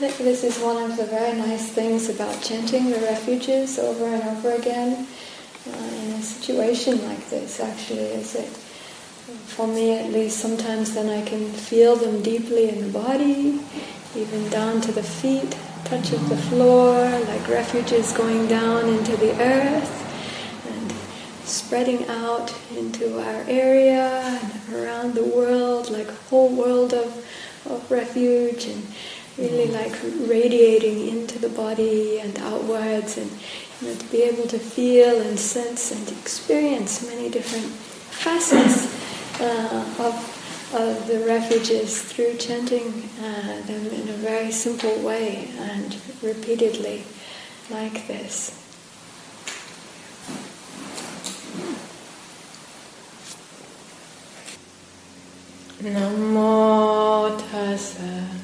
This is one of the very nice things about chanting the refuges over and over again uh, in a situation like this, actually, is it, for me at least, sometimes then I can feel them deeply in the body, even down to the feet, touch of the floor, like refuges going down into the earth and spreading out into our area and around the world, like a whole world of, of refuge and really like radiating into the body and outwards and you know, to be able to feel and sense and experience many different facets uh, of, of the refuges through chanting uh, them in a very simple way and repeatedly like this. Namo tassa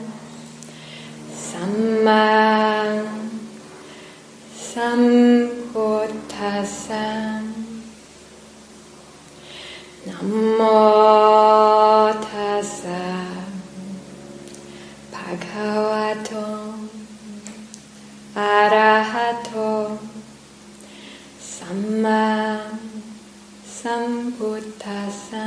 Samma Sambuddhassa Namo Tassa Bhagavato Arahato Samma Sambuddhassa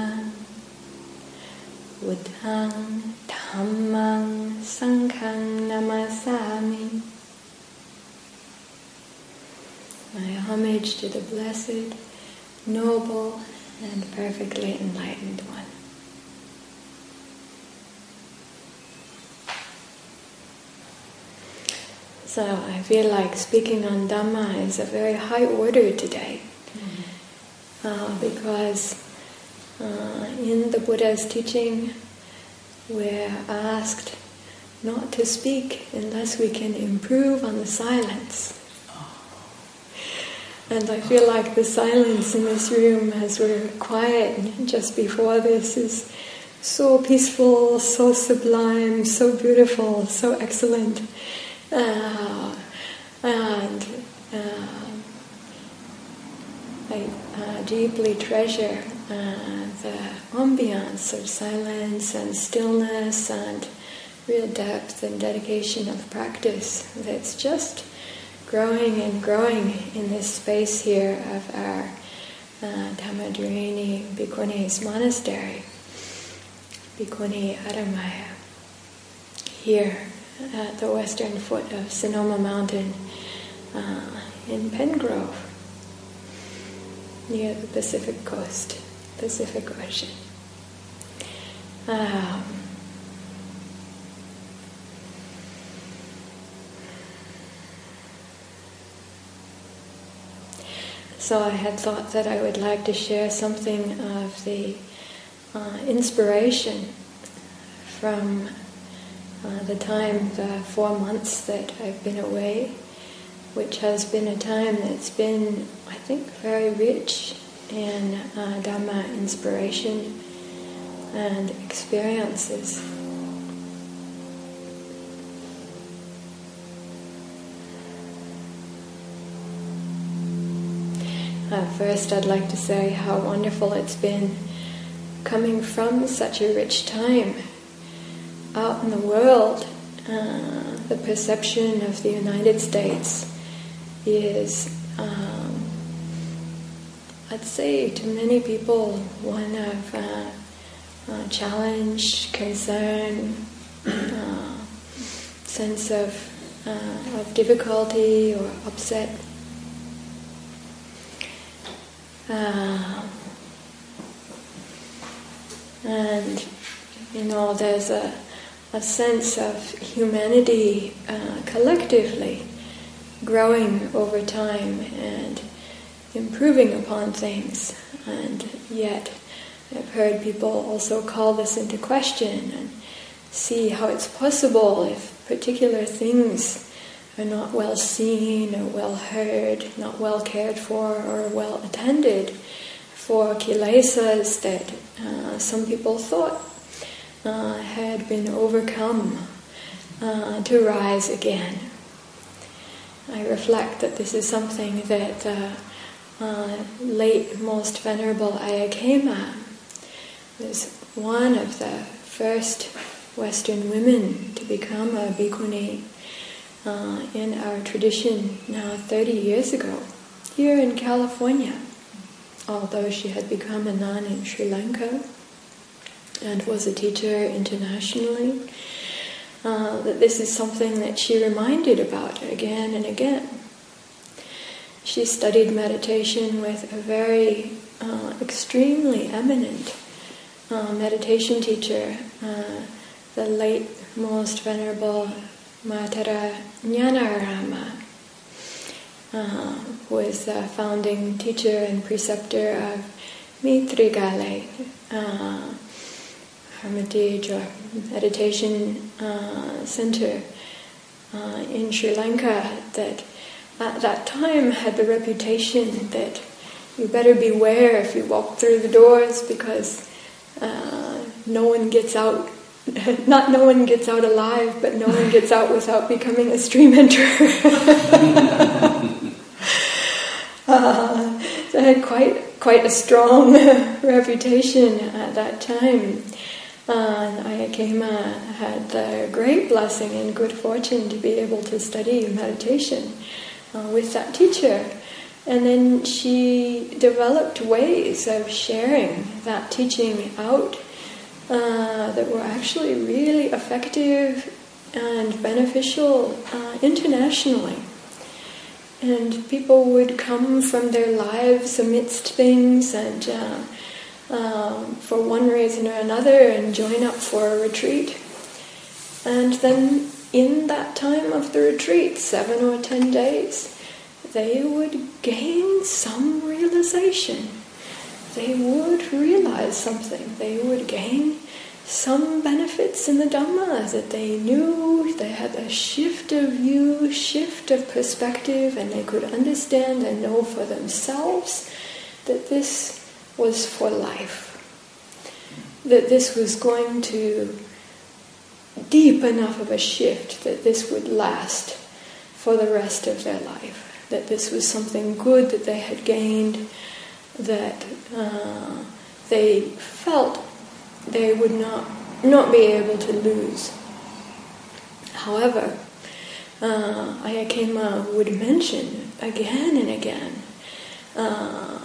Buddhang Dhammang Sanghang Namasami. My homage to the blessed, noble, and perfectly enlightened one. So I feel like speaking on Dhamma is a very high order today. Mm-hmm. Uh, because uh, in the Buddha's teaching, we're asked not to speak unless we can improve on the silence. And I feel like the silence in this room as we're quiet just before this is so peaceful, so sublime, so beautiful, so excellent. Uh, and uh, I uh, deeply treasure uh, the ambiance of silence and stillness and real depth and dedication of practice that's just growing and growing in this space here of our uh, Dhammadharini Bhikkhuni's monastery, Bhikkhuni Aramaya, here at the western foot of Sonoma Mountain uh, in Penngrove, near the Pacific coast. Pacific Ocean. Um, so I had thought that I would like to share something of the uh, inspiration from uh, the time, the four months that I've been away, which has been a time that's been, I think, very rich in uh, Dhamma inspiration and experiences. Uh, first, I'd like to say how wonderful it's been coming from such a rich time out in the world. Uh, the perception of the United States is um, I'd say to many people one of uh, uh, challenge, concern, uh, sense of, uh, of difficulty or upset. Uh, and you know, there's a, a sense of humanity uh, collectively growing over time and improving upon things, and yet I've heard people also call this into question and see how it's possible if particular things are not well seen or well heard, not well cared for or well attended, for kilesas that uh, some people thought uh, had been overcome uh, to rise again. I reflect that this is something that uh, uh, late Most Venerable Ayya Khema was one of the first Western women to become a bhikkhuni uh, in our tradition now 30 years ago here in California, although she had become a nun in Sri Lanka and was a teacher internationally. Uh, that this is something that she reminded about again and again. She studied meditation with a very uh, extremely eminent uh, meditation teacher, uh, the late most venerable Matara Jnanarama, uh, who is the founding teacher and preceptor of Mitrigale, hermitage meditation uh, center uh, in Sri Lanka that at that time had the reputation that you better beware if you walk through the doors because uh, no one gets out. Not no one gets out alive, but no one gets out without becoming a stream enter. uh, so I had quite quite a strong reputation at that time. Uh, Ayya Khema had the great blessing and good fortune to be able to study meditation uh, with that teacher. And then she developed ways of sharing that teaching out uh, that were actually really effective and beneficial uh, internationally. And people would come from their lives amidst things and uh, um, for one reason or another and join up for a retreat. And then in that time of the retreat, seven or ten days, they would gain some realization. They would realize something. They would gain some benefits in the Dhamma that they knew, they had a shift of view, shift of perspective, and they could understand and know for themselves that this was for life. That this was going to deep enough of a shift that this would last for the rest of their life. That this was something good that they had gained, that uh, they felt they would not, not be able to lose. However, uh, Ayya Khema would mention again and again uh,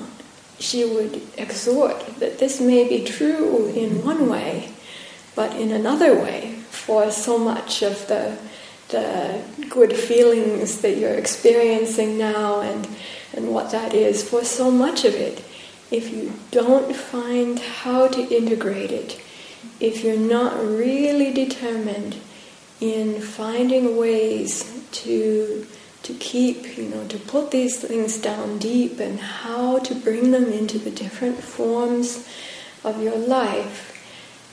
she would exhort that this may be true in one way, but in another way, for so much of the, the good feelings that you're experiencing now and, and what that is, for so much of it, if you don't find how to integrate it, if you're not really determined in finding ways to to keep, you know, to put these things down deep and how to bring them into the different forms of your life,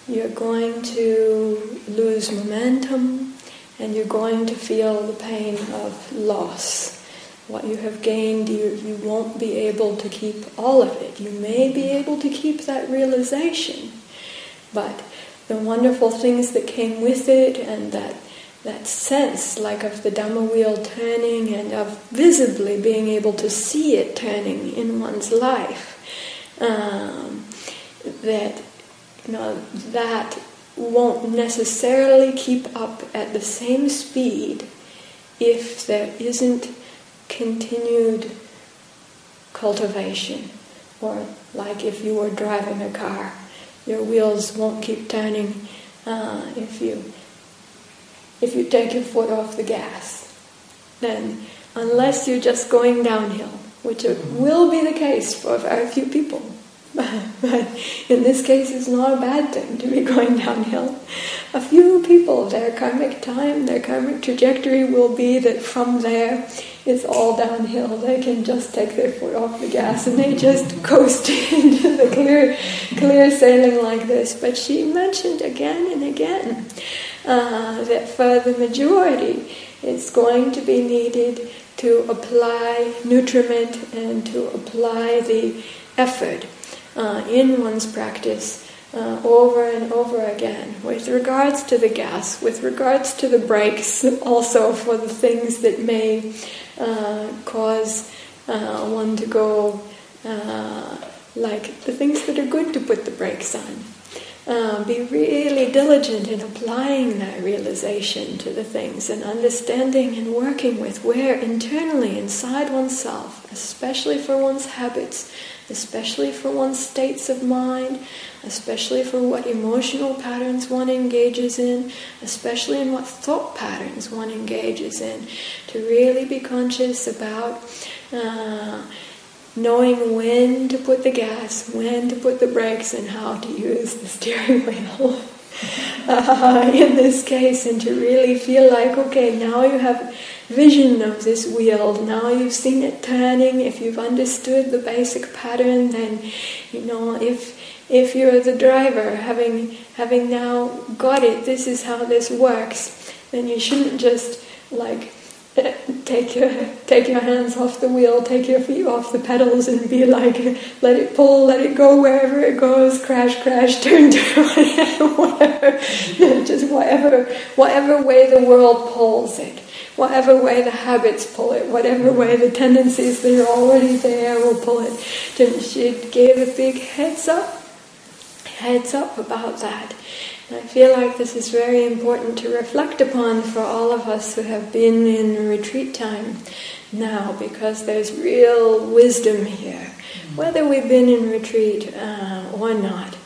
you're going to lose momentum and you're going to feel the pain of loss. What you have gained, you, you won't be able to keep all of it. You may be able to keep that realization, but the wonderful things that came with it and that that sense like of the Dhamma wheel turning and of visibly being able to see it turning in one's life. Um, that you know that won't necessarily keep up at the same speed if there isn't continued cultivation. Or like if you were driving a car, your wheels won't keep turning uh, if you if you take your foot off the gas. Then, unless you're just going downhill, which will be the case for very few people, but in this case it's not a bad thing to be going downhill. A few people, their karmic time, their karmic trajectory will be that from there it's all downhill. They can just take their foot off the gas and they just coast into the clear, clear sailing like this. But she mentioned again and again uh, that for the majority, it's going to be needed to apply nutriment and to apply the effort uh, in one's practice uh, over and over again. With regards to the gas, with regards to the brakes, also for the things that may uh, cause uh, one to go, uh, like the things that are good to put the brakes on. Uh, be really diligent in applying that realization to the things and understanding and working with where internally inside oneself, especially for one's habits, especially for one's states of mind, especially for what emotional patterns one engages in, especially in what thought patterns one engages in, to really be conscious about. Uh, knowing when to put the gas, when to put the brakes, and how to use the steering wheel. Uh, in this case, and to really feel like, okay, now you have vision of this wheel, now you've seen it turning. If you've understood the basic pattern, then you know if if you're the driver, having having now got it, this is how this works, then you shouldn't just like take your take your hands off the wheel, take your feet off the pedals, and be like, let it pull, let it go wherever it goes, crash, crash, turn, turn, whatever, just whatever whatever way the world pulls it, whatever way the habits pull it, whatever way the tendencies that are already there will pull it. She gave a big heads up, heads up about that. I feel like this is very important to reflect upon for all of us who have been in retreat time now, because there's real wisdom here, whether we've been in retreat uh, or not.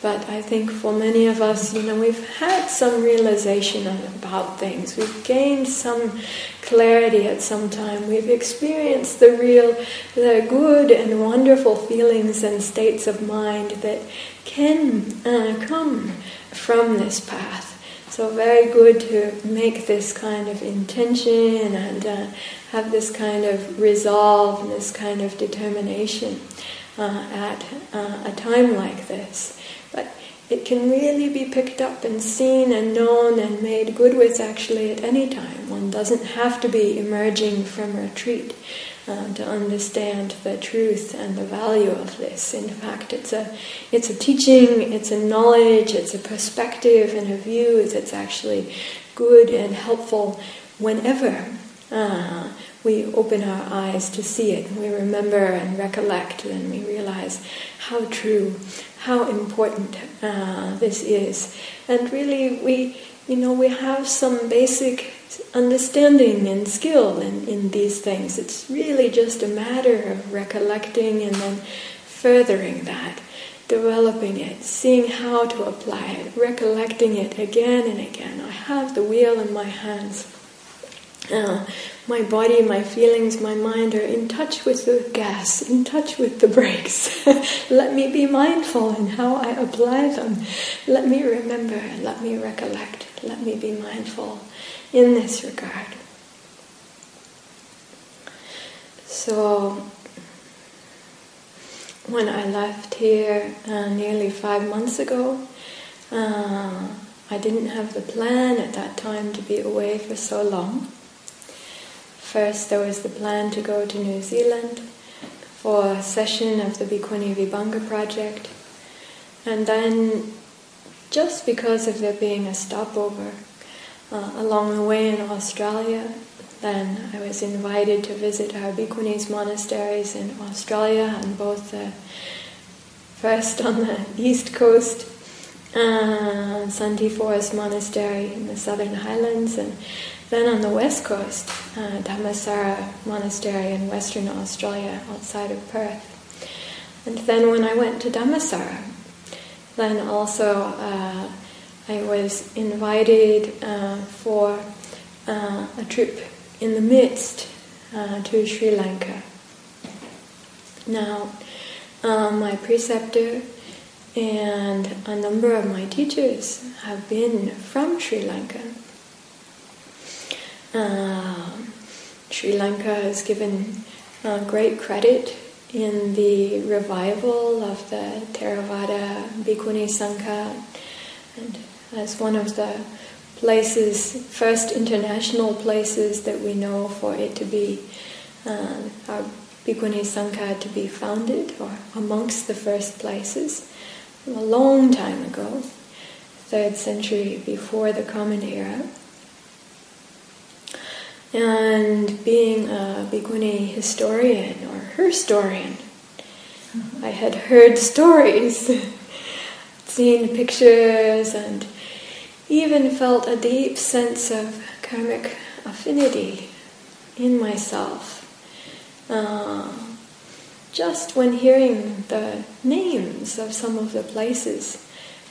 But I think for many of us, you know, we've had some realization about things. We've gained some clarity at some time. We've experienced the real, the good and wonderful feelings and states of mind that can uh, come from this path. So, very good to make this kind of intention and uh, have this kind of resolve and this kind of determination uh, at uh, a time like this. But it can really be picked up and seen and known and made good with actually at any time. One doesn't have to be emerging from retreat uh, to understand the truth and the value of this. In fact, it's a, it's a teaching, it's a knowledge, it's a perspective and a view that's actually good and helpful whenever uh, we open our eyes to see it. We remember and recollect, and we realize how true, how important uh, this is. And really, we, you know, we have some basic understanding and skill in, in these things. It's really just a matter of recollecting and then furthering that, developing it, seeing how to apply it, recollecting it again and again. I have the wheel in my hands. Uh, my body, my feelings, my mind are in touch with the gas, in touch with the brakes. let me be mindful in how I apply them. Let me remember, let me recollect, let me be mindful in this regard. So, when I left here uh, nearly five months ago, uh, I didn't have the plan at that time to be away for so long. First, there was the plan to go to New Zealand for a session of the Bhikkhuni Vibhanga project, and then, just because of there being a stopover, uh, along the way in Australia. Then I was invited to visit our Bhikkhunis monasteries in Australia, on both the first on the east coast, uh, Santi Forest Monastery in the southern highlands, and then on the west coast, uh, Dhammasara Monastery in Western Australia, outside of Perth. And then when I went to Dhammasara, then also uh, I was invited uh, for uh, a trip in the midst uh, to Sri Lanka. Now, uh, my preceptor and a number of my teachers have been from Sri Lanka. Uh, Sri Lanka has given uh, great credit in the revival of the Theravada Bhikkhuni Sangha and as one of the places, first international places that we know for it to be, uh, our Bhikkhuni Sangha to be founded, or amongst the first places, a long time ago, third century before the Common Era. And being a Bhikkhuni historian or her historian, I had heard stories, seen pictures, and even felt a deep sense of karmic affinity in myself. Uh, just when hearing the names of some of the places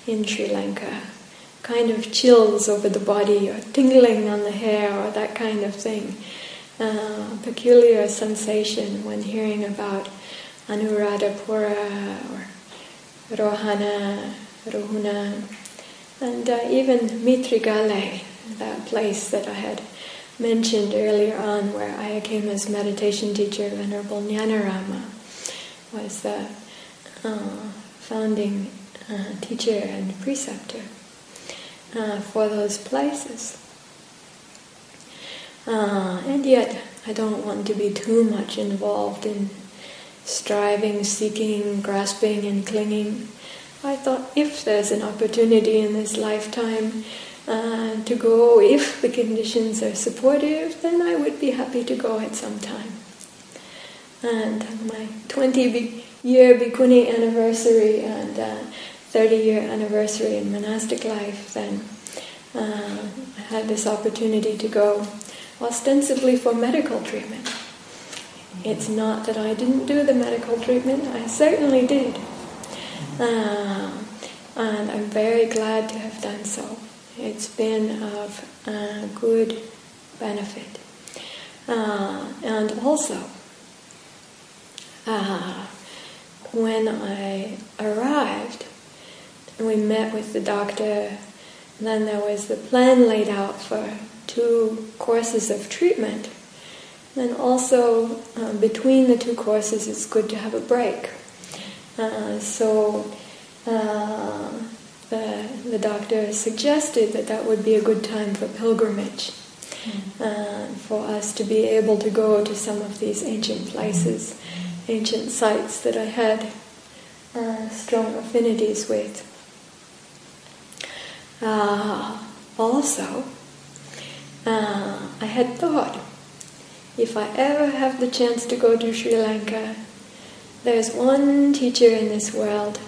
in Sri Lanka, kind of chills over the body or tingling on the hair or that kind of thing. Uh, peculiar sensation when hearing about Anuradhapura or Rohana, Ruhuna, and uh, even Mitrigale, that place that I had mentioned earlier on where I came as meditation teacher, Venerable Jnanarama was the uh, founding uh, teacher and preceptor uh, for those places. Uh, and yet, I don't want to be too much involved in striving, seeking, grasping, and clinging. I thought if there's an opportunity in this lifetime uh, to go, if the conditions are supportive, then I would be happy to go at some time. And my 20 year Bhikkhuni anniversary and uh, 30 year anniversary in monastic life, then uh, I had this opportunity to go ostensibly for medical treatment. It's not that I didn't do the medical treatment, I certainly did. Uh, and I'm very glad to have done so. It's been of uh, good benefit. Uh, and also, uh, when I arrived, we met with the doctor, then there was the plan laid out for two courses of treatment. And also, uh, between the two courses, it's good to have a break. Uh, so, uh, the, the doctor suggested that that would be a good time for pilgrimage, mm. for us to be able to go to some of these ancient places, ancient sites that I had uh, strong affinities with. Uh, also, uh, I had thought if I ever have the chance to go to Sri Lanka, there's one teacher in this world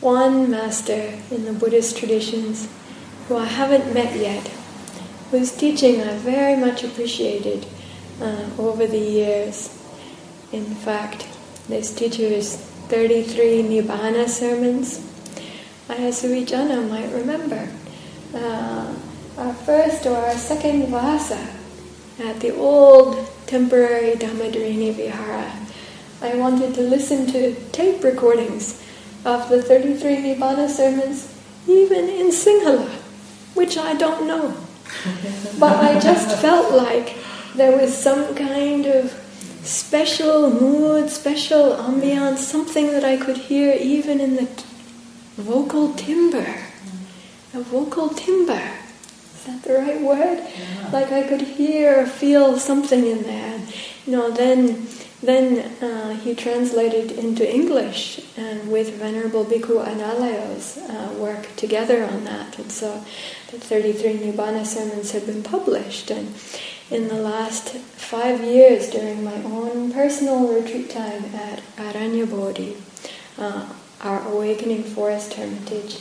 one master in the Buddhist traditions who I haven't met yet, whose teaching I very much appreciated uh, over the years. In fact, this teacher's 33 Nibbana sermons, Ayasuri Jana might remember. Uh, our first or our second vasa at the old temporary Dhammadharini Vihara. I wanted to listen to tape recordings of the 33 Nibbana sermons, even in Sinhala, which I don't know. but I just felt like there was some kind of special mood, special ambiance, something that I could hear even in the vocal timbre. The vocal timbre. That the right word? Yeah. Like I could hear or feel something in there. You know, then then uh, he translated into English, and with Venerable Bhikkhu Analayo's uh, work together on that. And so the 33 Nibbana sermons have been published. And in the last five years, during my own personal retreat time at Aranya Bodhi, uh, our awakening forest hermitage,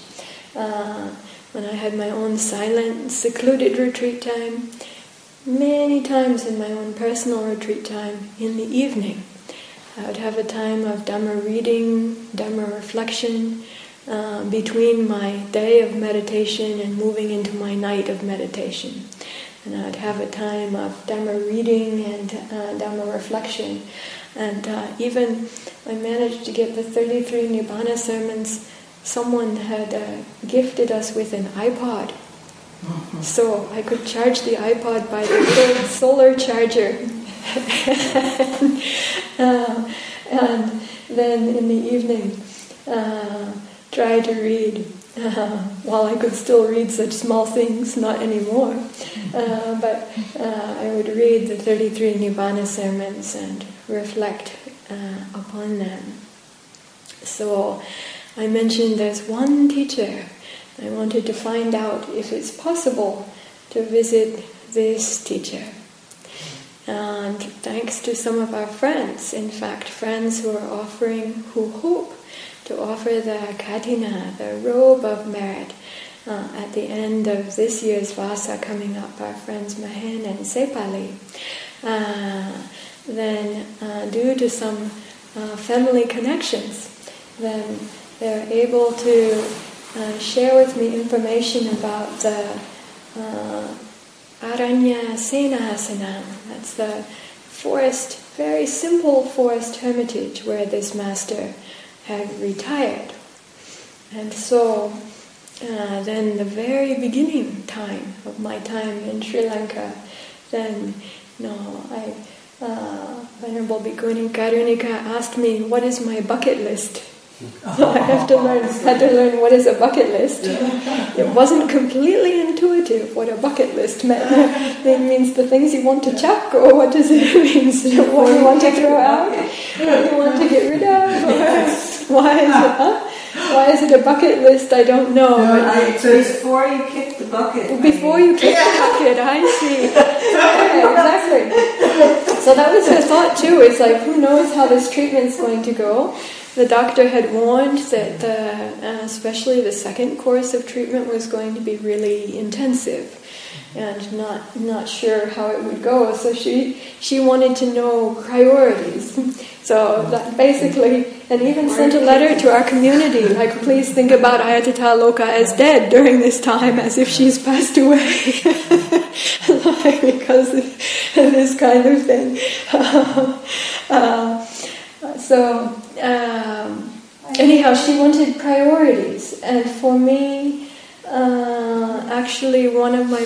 uh, when I had my own silent, secluded retreat time, many times in my own personal retreat time in the evening. I would have a time of Dhamma reading, Dhamma reflection uh, between my day of meditation and moving into my night of meditation. And I'd have a time of Dhamma reading and uh, Dhamma reflection. And uh, even I managed to get the 33 Nibbana sermons. Someone had uh, gifted us with an iPod Mm-hmm. So I could charge the iPod by the little solar charger. uh, and then in the evening, uh, try to read. Uh, while I could still read such small things, not anymore. Uh, but uh, I would read the 33 Nibbana sermons and reflect uh, upon them. So I mentioned there's one teacher. I wanted to find out if it's possible to visit this teacher. And thanks to some of our friends, in fact, friends who are offering, who hope to offer the kathina, the robe of merit, uh, at the end of this year's Vasa coming up, our friends Mahen and Sepali. Uh, then, uh, due to some uh, family connections, then they're able to uh, share with me information about the uh, Aranya Senahasana. That's the forest, very simple forest hermitage where this master had retired. And so, uh, then the very beginning time of my time in Sri Lanka, then, you know, I, uh, Venerable Bhikkhuni Karunika asked me, what is my bucket list? So I have to learn, had to learn what is a bucket list. It wasn't completely intuitive what a bucket list meant. It means the things you want to chuck, or what does it mean? What you want to throw out, what you want to get rid of, why is it? Huh? Why is it a bucket list? I don't know. I, so before you kick the bucket. Before you kick the bucket, I see. Yeah, exactly. So that was her thought too. It's like who knows how this treatment's going to go the doctor had warned that the, uh, especially the second course of treatment was going to be really intensive and not not sure how it would go. So she she wanted to know priorities. So basically, and even sent a letter to our community, like please think about Ayya Tathaaloka as dead during this time, as if she's passed away, because of this kind of thing. uh, so um, anyhow, she wanted priorities, and for me, uh, actually, one of my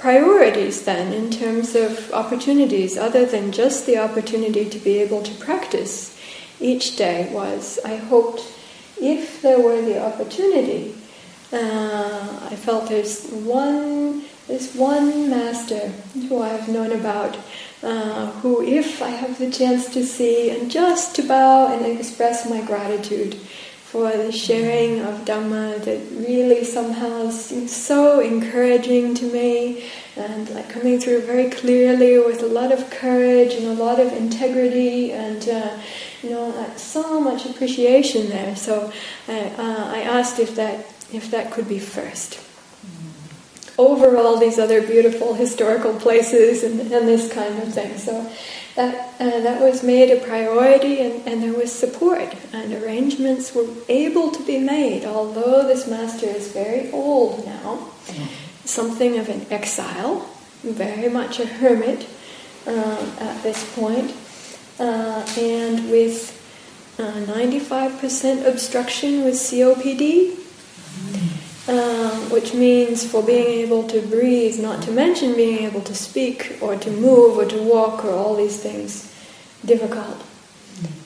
priorities then, in terms of opportunities, other than just the opportunity to be able to practice each day, was I hoped if there were the opportunity, uh, I felt there's one, there's one master who I've known about uh, who, if I have the chance to see and just to bow and express my gratitude for the sharing of Dhamma that really somehow seems so encouraging to me and like coming through very clearly with a lot of courage and a lot of integrity and uh, you know like so much appreciation there. So I, uh, I asked if that if that could be first over all these other beautiful historical places and, and this kind of thing. So that, uh, that was made a priority and, and there was support and arrangements were able to be made, although this master is very old now, something of an exile, very much a hermit uh, at this point, uh, and with 95% uh, obstruction with COPD, um, which means for being able to breathe, not to mention being able to speak or to move or to walk or all these things, difficult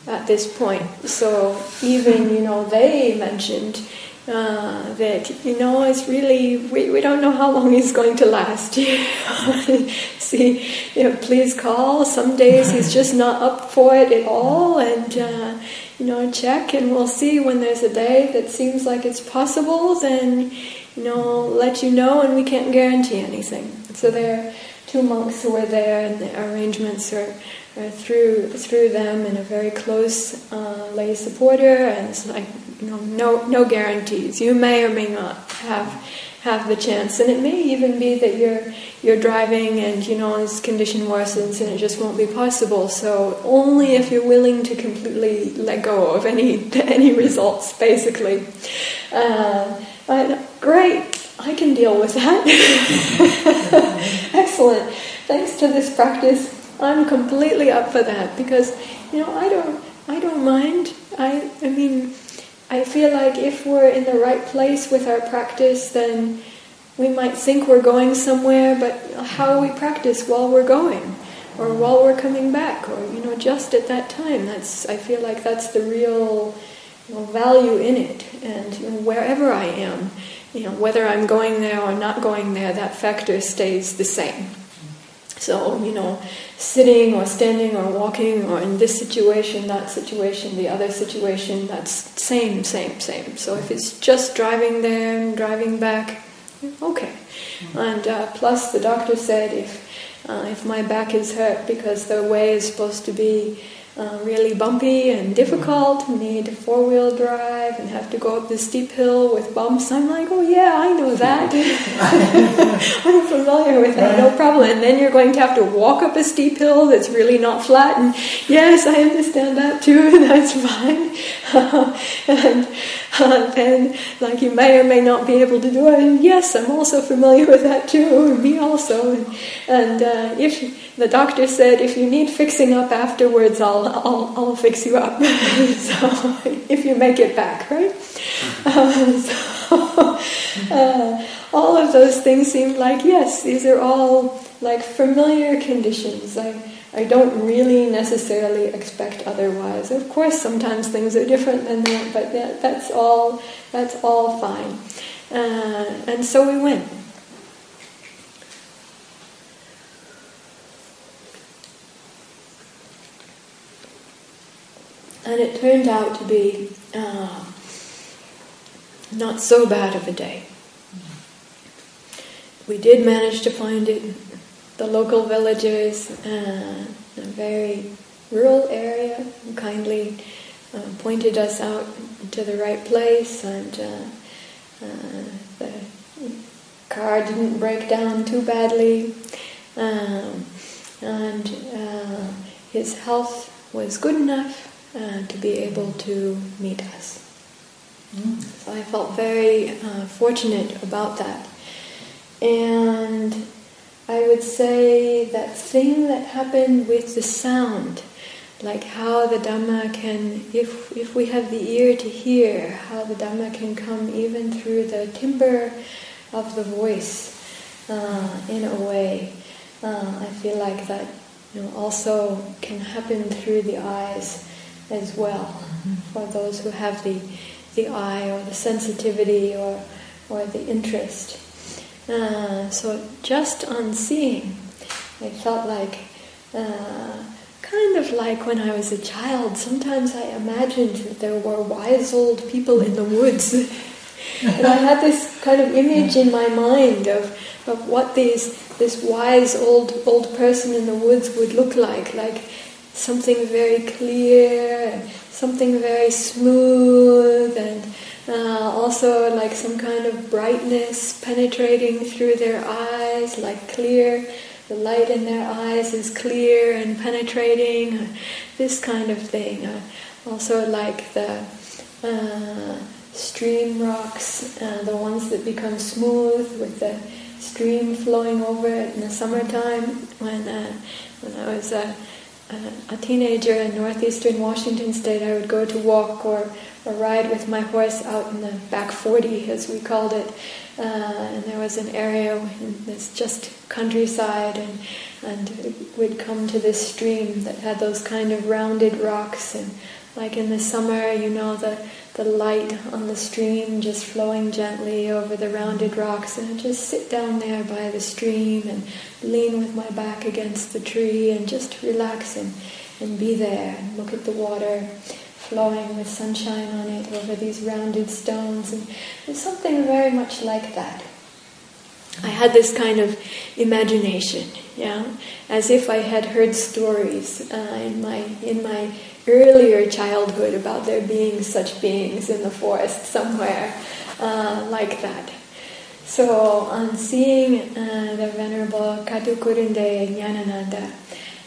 at this point. So even, you know, they mentioned uh, that, you know, it's really, we, we don't know how long he's going to last. See, you know, please call. Some days he's just not up for it at all and, uh, you know, check and we'll see when there's a day that seems like it's possible, then, you know, let you know and we can't guarantee anything. So there are two monks who were there and the arrangements are, are through through them and a very close uh, lay supporter and it's like, you know, no, no guarantees. You may or may not have have the chance. And it may even be that you're you're driving and you know his condition worsens and it just won't be possible. So only if you're willing to completely let go of any any results, basically. Uh, but great, I can deal with that. Excellent. Thanks to this practice, I'm completely up for that because you know I don't I don't mind. I I mean I feel like if we're in the right place with our practice, then we might think we're going somewhere, but how we practice while we're going, or while we're coming back, or you know, just at that time. That's I feel like that's the real you know, value in it. And you know, wherever I am, you know, whether I'm going there or not going there, that factor stays the same. So, you know, sitting or standing or walking or in this situation, that situation, the other situation, that's same, same, same. So if it's just driving there and driving back, okay. And uh, plus, the doctor said if uh, if my back is hurt because the way is supposed to be uh, really bumpy and difficult, need four wheel drive and have to go up the steep hill with bumps. I'm like, oh yeah, I know that. I'm familiar with that, no problem. And then you're going to have to walk up a steep hill that's really not flat. And yes, I understand that too, that's fine. and then, like, you may or may not be able to do it. And yes, I'm also familiar with that too, me also. And, and uh, if the doctor said, if you need fixing up afterwards, I'll, I'll, I'll fix you up. so, if you make it back, right? Uh, so, uh, all of those things seem like, yes, these are all like familiar conditions. I, I don't really necessarily expect otherwise. Of course, sometimes things are different than that, but that, that's all. That's all fine. Uh, and so we went. And it turned out to be uh, not so bad of a day. We did manage to find it, the local villagers, uh, a very rural area, kindly uh, pointed us out to the right place, and uh, uh, the car didn't break down too badly, um, and uh, his health was good enough uh, to be able to meet us. Mm. So I felt very uh, fortunate about that. And I would say that thing that happened with the sound, like how the Dhamma can, if, if we have the ear to hear, how the Dhamma can come even through the timbre of the voice uh, in a way. Uh, I feel like that you know, also can happen through the eyes as well for those who have the, the eye or the sensitivity or, or the interest. Uh, so just on seeing, I felt like, uh, kind of like when I was a child, sometimes I imagined that there were wise old people in the woods. and I had this kind of image in my mind of, of what these, this wise old, old person in the woods would look like, like something very clear something very smooth and uh, also like some kind of brightness penetrating through their eyes, like clear. The light in their eyes is clear and penetrating. This kind of thing. Uh, also like the uh, stream rocks, uh, the ones that become smooth with the stream flowing over it in the summertime when uh, when I was a teenager in northeastern Washington state, I would go to walk or, or ride with my horse out in the back 40, as we called it. Uh, and there was an area in this just countryside, and, and we'd come to this stream that had those kind of rounded rocks. And like in the summer, you know, the, the light on the stream just flowing gently over the rounded rocks, and I'd just sit down there by the stream and lean with my back against the tree and just relax and, and be there and look at the water flowing with sunshine on it over these rounded stones. And there's something very much like that. I had this kind of imagination, yeah, as if I had heard stories uh, in my in my earlier childhood about there being such beings in the forest somewhere uh, like that. So on seeing uh, the Venerable Katukurunde Nyanananda,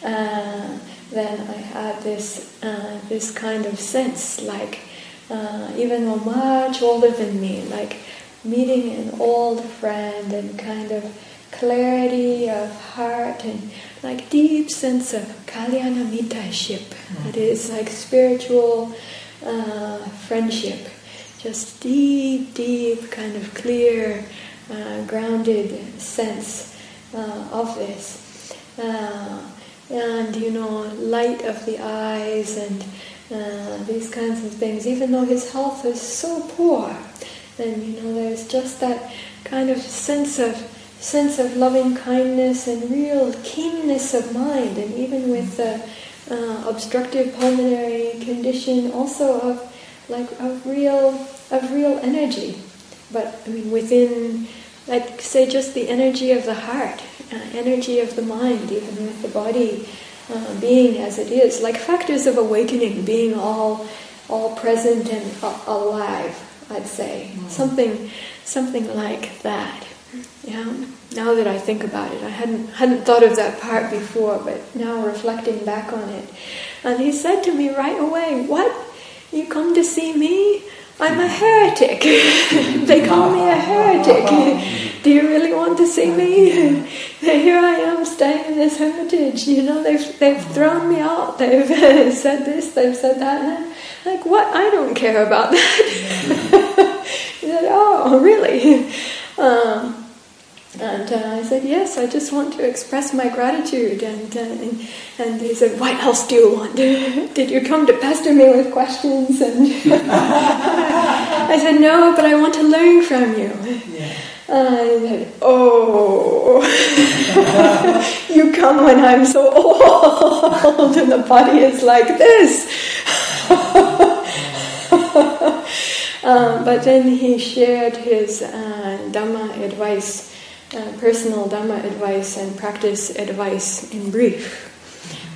uh, then I had this uh, this kind of sense, like uh, even though much older than me, like meeting an old friend and kind of clarity of heart and like deep sense of kalyana mittaship. Mm. It is like spiritual uh, friendship, just deep, deep, kind of clear uh, grounded sense uh, of this. And, you know, light of the eyes and uh, these kinds of things, even though his health is so poor. And, you know, there's just that kind of sense of sense of loving kindness and real keenness of mind, and even with the uh, obstructive pulmonary condition, also of like of real of real energy. But I mean, within, I'd say, just the energy of the heart, energy of the mind, even with the body uh, being as it is, like factors of awakening being all all present and alive. I'd say mm-hmm. something something like that. Yeah. Now that I think about it, I hadn't hadn't thought of that part before, but now reflecting back on it, and he said to me right away, "What? You come to see me? I'm a heretic. they call me a heretic. Do you really want to see me? Here I am staying in this hermitage. You know, they've they've thrown me out. They've said this. They've said that. like what? I don't care about that. he said, "Oh, really?" Um, and uh, I said, yes, I just want to express my gratitude. And, uh, and, and, he said, what else do you want? Did you come to pester me with questions? And I said, no, but I want to learn from you. Yeah. And he said, oh, you come when I'm so old and the body is like this. um, but then he shared his uh, Dhamma advice uh, personal Dhamma advice and practice advice in brief,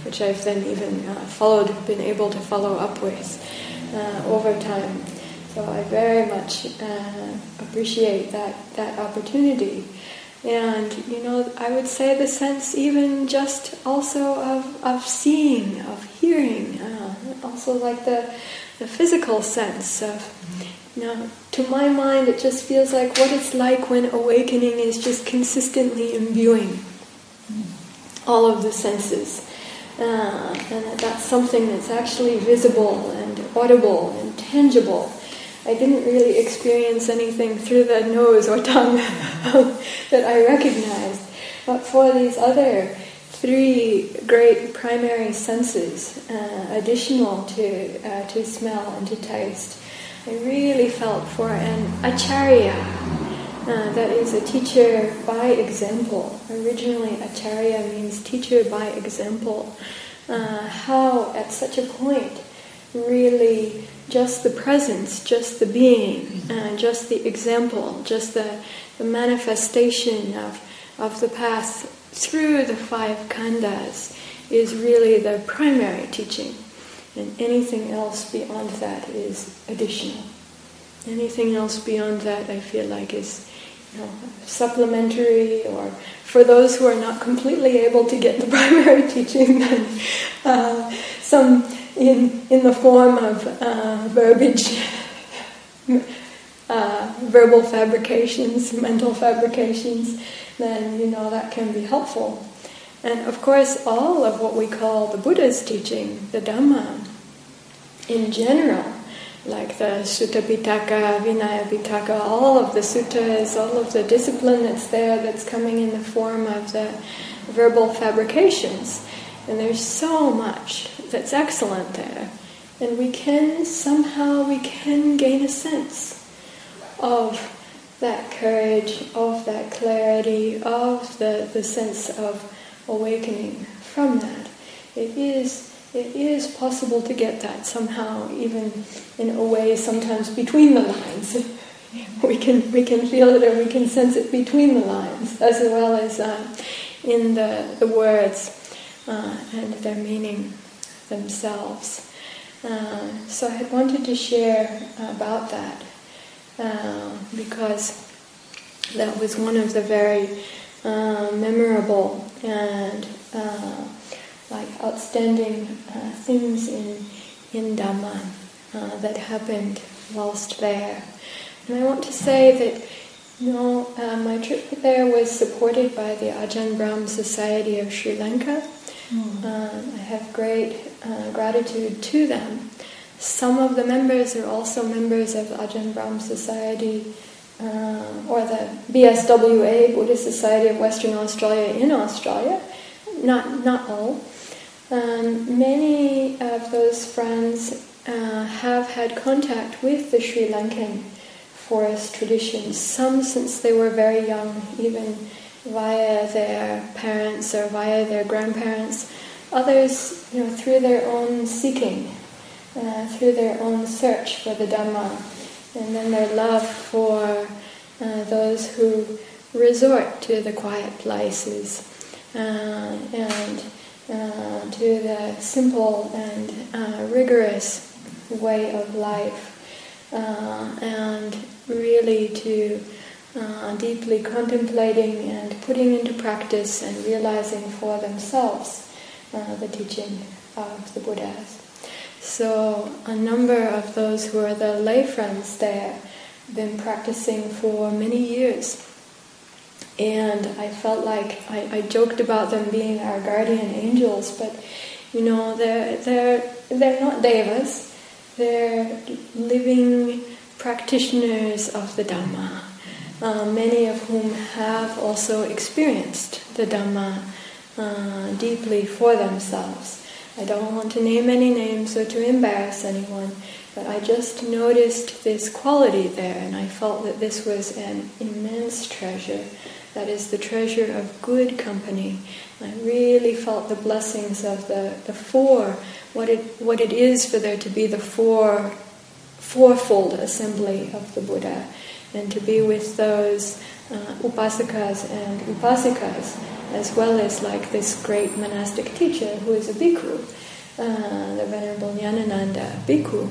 which I've then even uh, followed, been able to follow up with uh, over time. So I very much uh, appreciate that, that opportunity. And, you know, I would say the sense even just also of, of seeing, of hearing, uh, also like the, the physical sense of now, to my mind, it just feels like what it's like when awakening is just consistently imbuing all of the senses. Uh, and that's something that's actually visible and audible and tangible. I didn't really experience anything through the nose or tongue that I recognized. But for these other three great primary senses, uh, additional to, uh, to smell and to taste, I really felt for an acharya, uh, that is a teacher by example. Originally, acharya means teacher by example. Uh, how, at such a point, really just the presence, just the being, uh, just the example, just the, the manifestation of, of the path through the five khandhas is really the primary teaching and anything else beyond that is additional. Anything else beyond that, I feel like, is you know, supplementary, or for those who are not completely able to get the primary teaching, then uh, some in in the form of uh, verbiage. Uh, verbal fabrications, mental fabrications, then you know that can be helpful. And of course, all of what we call the Buddha's teaching, the Dhamma, in general, like the Sutta Pitaka, Vinaya Pitaka, all of the suttas, all of the discipline that's there that's coming in the form of the verbal fabrications. And there's so much that's excellent there. And we can, somehow, we can gain a sense of that courage, of that clarity, of the, the sense of awakening from that. It is it is possible to get that somehow, even in a way, sometimes between the lines. we can we can feel it or we can sense it between the lines, as well as uh, in the the words uh, and their meaning themselves. Uh, so I had wanted to share about that uh, because that was one of the very uh, memorable and uh, like outstanding uh, things in in Dhamma uh, that happened whilst there. And I want to say that you know uh, my trip there was supported by the Ajahn Brahm Society of Sri Lanka. Mm. I have great uh, gratitude to them. Some of the members are also members of Ajahn Brahm Society uh, or the BSWA, Buddhist Society of Western Australia in Australia, not, not all. Um, many of those friends uh, have had contact with the Sri Lankan forest traditions, some since they were very young, even via their parents or via their grandparents, others you know, through their own seeking, uh, through their own search for the Dhamma, and then their love for uh, those who resort to the quiet places uh, and uh, to the simple and uh, rigorous way of life, uh, and really to uh, deeply contemplating and putting into practice and realizing for themselves the teaching of the Buddhas. So a number of those who are the lay friends there have been practicing for many years. And I felt like I, I joked about them being our guardian angels, but you know, they're, they're, they're not devas, they're living practitioners of the Dhamma, uh, many of whom have also experienced the Dhamma uh, deeply for themselves. I don't want to name any names or to embarrass anyone, but I just noticed this quality there, and I felt that this was an immense treasure. That is the treasure of good company. I really felt the blessings of the, the four, what it, what it is for there to be the four fourfold assembly of the Buddha and to be with those uh, upasakas and upasikas, as well as like this great monastic teacher who is a bhikkhu, uh, the Venerable Nyanananda bhikkhu,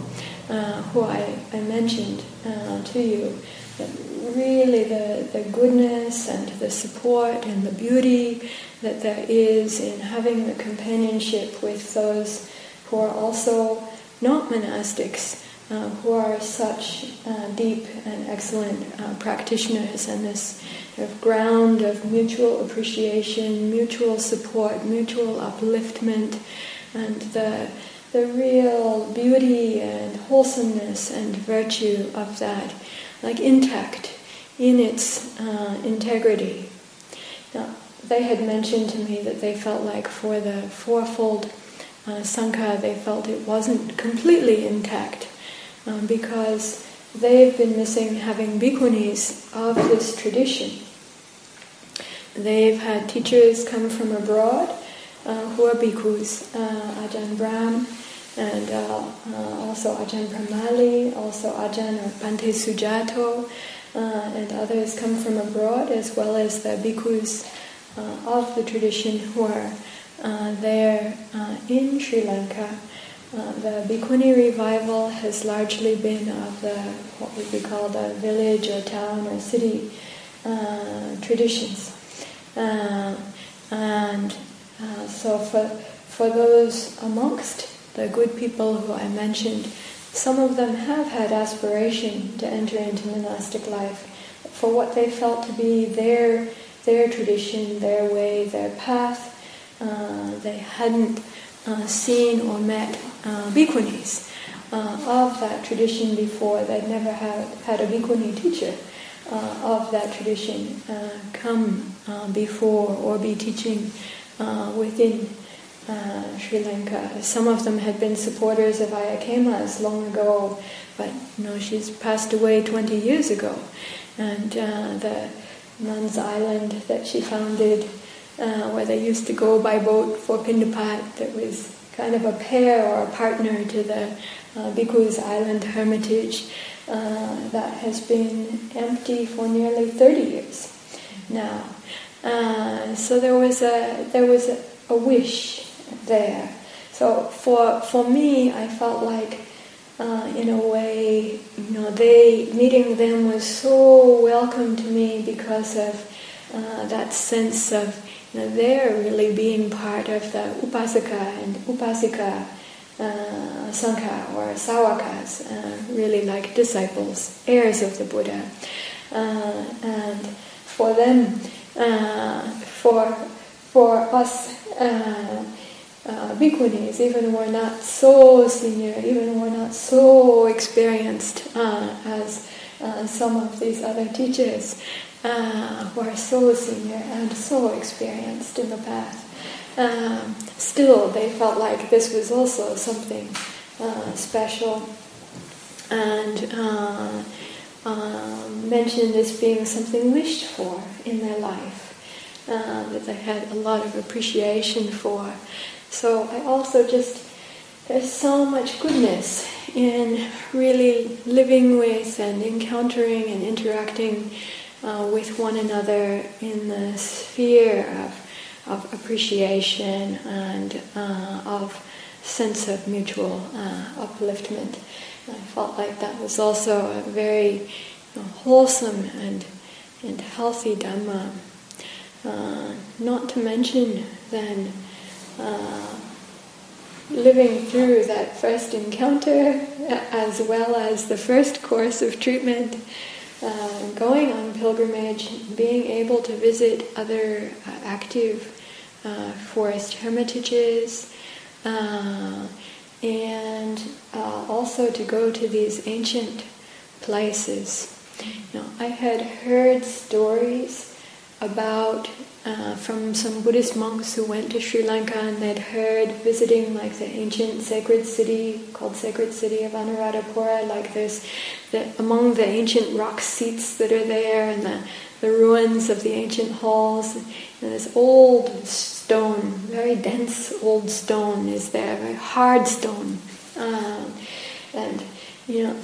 uh, who I, I mentioned uh, to you. That really, the, the goodness and the support and the beauty that there is in having the companionship with those who are also not monastics uh, who are such uh, deep and excellent uh, practitioners, and this sort of ground of mutual appreciation, mutual support, mutual upliftment, and the the real beauty and wholesomeness and virtue of that, like intact in its uh, integrity. Now, they had mentioned to me that they felt like for the fourfold uh, Sangha, they felt it wasn't completely intact um, because they've been missing having bhikkhunis of this tradition. They've had teachers come from abroad uh, who are bhikkhus, uh, Ajahn Brahm, and uh, uh, also Ajahn Brahmali, also Ajahn or Bhante Sujato, uh, and others come from abroad, as well as the bhikkhus uh, of the tradition who are there in Sri Lanka uh, the Bhikkhuni revival has largely been of the what would be called the village or town or city uh, traditions, uh, and so for for those amongst the good people who I mentioned, some of them have had aspiration to enter into monastic life for what they felt to be their their tradition, their way, their path. Uh, they hadn't uh, seen or met uh, bhikkhunis uh, of that tradition before. They'd never had, had a bhikkhuni teacher uh, of that tradition uh, come uh, before or be teaching within Sri Lanka. Some of them had been supporters of Ayya Khema's long ago, but you know she's passed away 20 years ago, and the nuns' island that she founded uh, where they used to go by boat for Pindapat that was kind of a pair or a partner to the uh, Island Hermitage uh, that has been empty for nearly 30 years now. Uh, so there was a there was a, a, wish there. So for for me, I felt like, uh, in a way, you know, they meeting them was so welcome to me because of uh, that sense of now they're really being part of the upasaka and upasika uh, sangha or sawakas, uh, really like disciples, heirs of the Buddha. Uh, and for them, uh, for for us uh, uh, even we're not so senior, even we're not so experienced as uh, some of these other teachers uh, who are so senior and so experienced in the path. Um, still, they felt like this was also something uh, special and uh, um, mentioned as being something wished for in their life, uh, that they had a lot of appreciation for. So I also just, there's so much goodness in really living with and encountering and interacting uh, with one another in the sphere of, of appreciation and uh, of sense of mutual uh, upliftment. I felt like that was also a very you know, wholesome and, and healthy Dhamma. Uh, not to mention then living through that first encounter as well as the first course of treatment, uh, going on pilgrimage, being able to visit other uh, active uh, forest hermitages, uh, and uh, also to go to these ancient places. Now, I had heard stories about uh, from some Buddhist monks who went to Sri Lanka and they'd heard visiting like the ancient sacred city called sacred city of Anuradhapura, like there's the, among the ancient rock seats that are there and the, the ruins of the ancient halls, and this old stone, very dense old stone is there, very hard stone. Um, and, you know,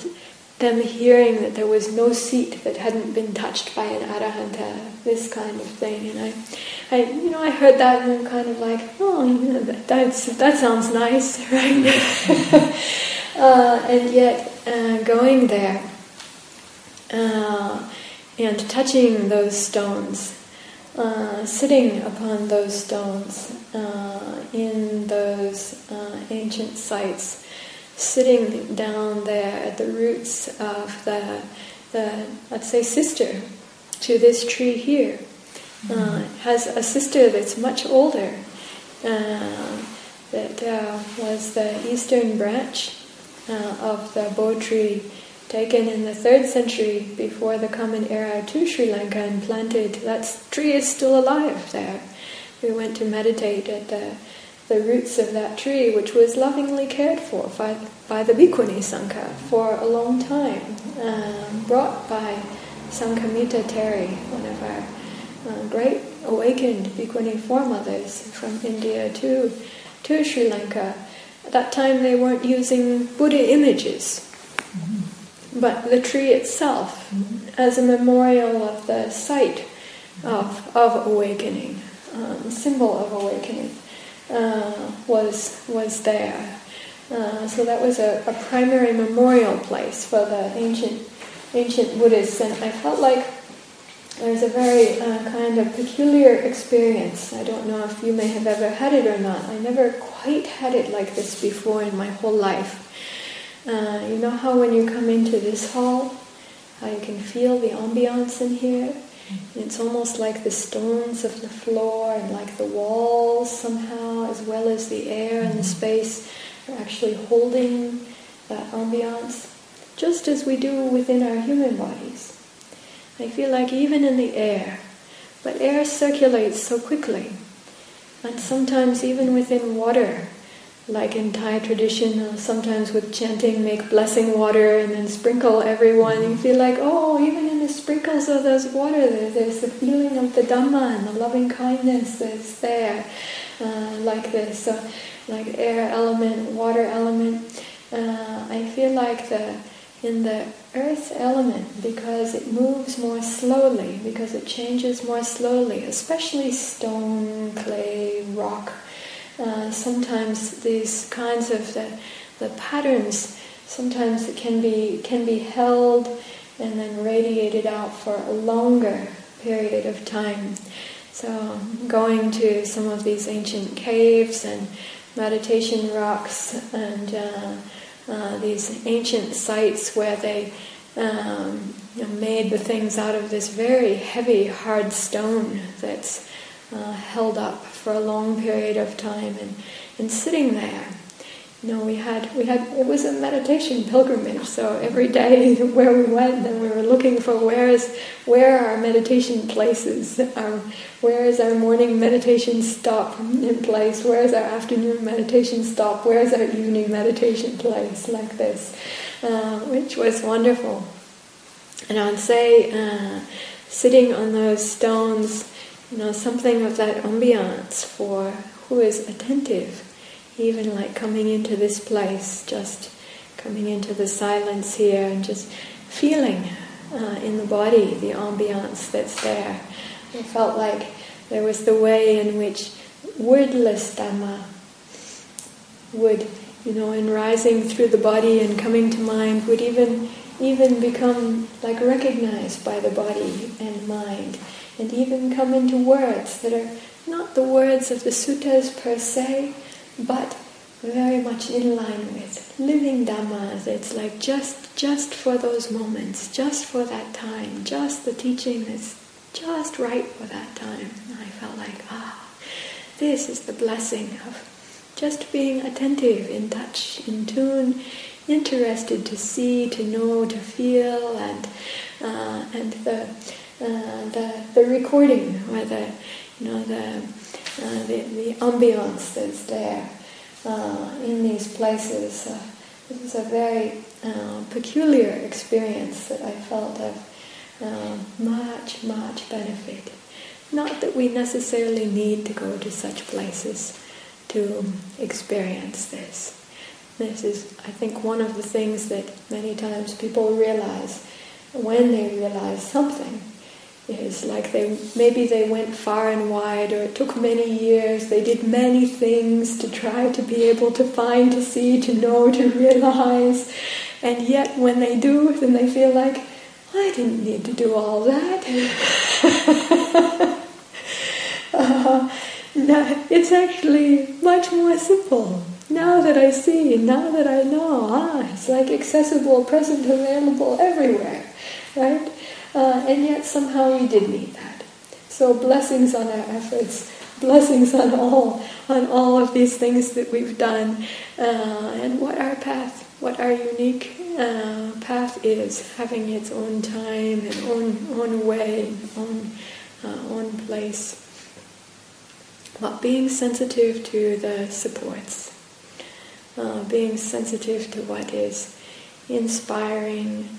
them hearing that there was no seat that hadn't been touched by an arahanta, this kind of thing. And I, I you know, I heard that and I'm kind of like, oh, you know, that, that's, that sounds nice, right? uh, and yet, uh, going there uh, and touching those stones, uh, sitting upon those stones uh, in those uh, ancient sites, sitting down there at the roots of the, the let's say, sister to this tree here. Uh, has a sister that's much older, uh, that uh, was the eastern branch uh, of the Bo tree taken in the third century before the Common Era to Sri Lanka and planted. That tree is still alive there. We went to meditate at the the roots of that tree, which was lovingly cared for by, by the Bhikkhuni Sangha for a long time, um, brought by Sanghamitta Theri, one of our uh, great awakened Bhikkhuni foremothers from India to, to Sri Lanka. At that time they weren't using Buddha images, mm-hmm. but the tree itself mm-hmm. as a memorial of the site of, of awakening, um, symbol of awakening uh, was was there. Uh, so that was a, a, primary memorial place for the ancient ancient Buddhists, and I felt like there's a very uh, kind of peculiar experience. I don't know if you may have ever had it or not. I never quite had it like this before in my whole life. Uh, you know how when you come into this hall, how you can feel the ambiance in here? It's almost like the stones of the floor and like the walls somehow, as well as the air and the space, are actually holding that ambiance, just as we do within our human bodies. I feel like even in the air, but air circulates so quickly, and sometimes even within water, like in Thai tradition, uh, sometimes with chanting, make blessing water and then sprinkle everyone. You feel like, oh, even in sprinkles of those water, there's the feeling of the Dhamma and the loving kindness that's there, uh, like this. So, like air element, water element. Uh, I feel like the in the earth element because it moves more slowly, because it changes more slowly, especially stone, clay, rock uh, sometimes these kinds of the, the patterns sometimes it can be can be held and then radiated out for a longer period of time. So going to some of these ancient caves and meditation rocks and uh, uh, these ancient sites where they um, made the things out of this very heavy, hard stone that's uh, held up for a long period of time and, and sitting there know, we had we had it was a meditation pilgrimage. So every day where we went, then we were looking for where is where are our meditation places. Our, where is our morning meditation stop in place? Where is our afternoon meditation stop? Where is our evening meditation place? Like this, uh, which was wonderful. And I'd say, uh, sitting on those stones, you know, something of that ambiance for who is attentive even like coming into this place, just coming into the silence here and just feeling uh, in the body the ambiance that's there. I felt like there was the way in which wordless Dhamma would, you know, in rising through the body and coming to mind, would even even become like recognized by the body and mind, and even come into words that are not the words of the suttas per se, but very much in line with living dhammas. It's like just just for those moments, just for that time, just the teaching that's just right for that time. I felt like, ah, this is the blessing of just being attentive, in touch, in tune, interested to see, to know, to feel, and uh, and the, uh, the the recording or the you know the uh, the, the ambiance that's there uh, in these places. Uh, this is a very uh, peculiar experience that I felt of uh, much, much benefit. Not that we necessarily need to go to such places to experience this. This is, I think, one of the things that many times people realize when they realize something is like they maybe they went far and wide or it took many years. They did many things to try to be able to find to see to know to realize. And yet when they do then they feel like i didn't need to do all that. Uh, it's actually much more simple. Now that i see now that i know ah it's like accessible present available everywhere right uh, and yet somehow we did need that. So blessings on our efforts, blessings on all, on all of these things that we've done, uh, and what our path, what our unique uh, path is, having its own time and own own way, own uh, own place. But being sensitive to the supports, uh, being sensitive to what is inspiring,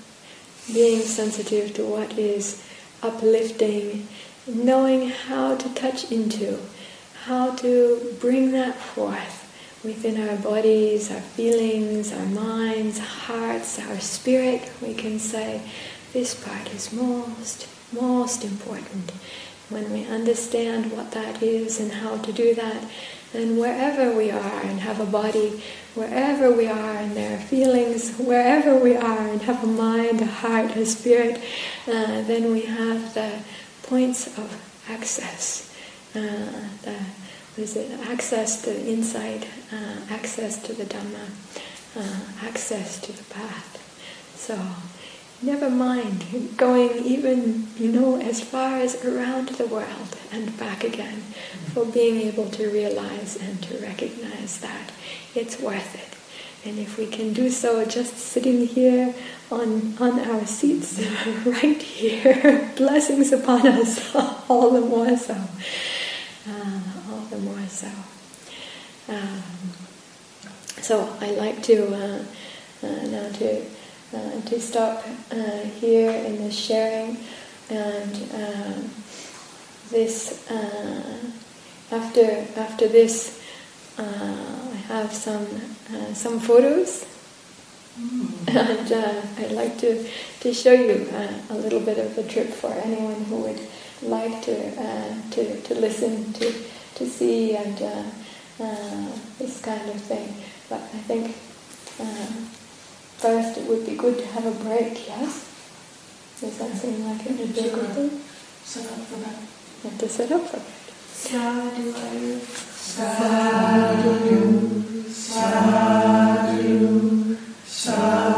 being sensitive to what is uplifting, knowing how to touch into, how to bring that forth within our bodies, our feelings, our minds, hearts, our spirit, we can say this part is most, most important. When we understand what that is and how to do that, then wherever we are and have a body, wherever we are and there are feelings, wherever we are and have a mind, a heart, a spirit, uh, then we have the points of access. Uh, the, is it access to insight, uh, access to the Dhamma, uh, access to the path. So never mind going even, you know, as far as around the world and back again for being able to realize and to recognize that it's worth it. And if we can do so just sitting here on, on our seats right here, blessings upon us, all the more so. Uh, all the more so. Um, so I like to uh, uh, now to uh, to stop uh, here in the sharing and uh, this uh, after after this uh, I have some uh, some photos mm. and I'd like to to show you a little bit of the trip for anyone who would like to to, to listen to to see and this kind of thing but I think first it would be good to have a break, yes? Does that seem like it would be a good thing? Set up for that. Have to set up for that. Sadhu, sadhu, sadhu, sadhu.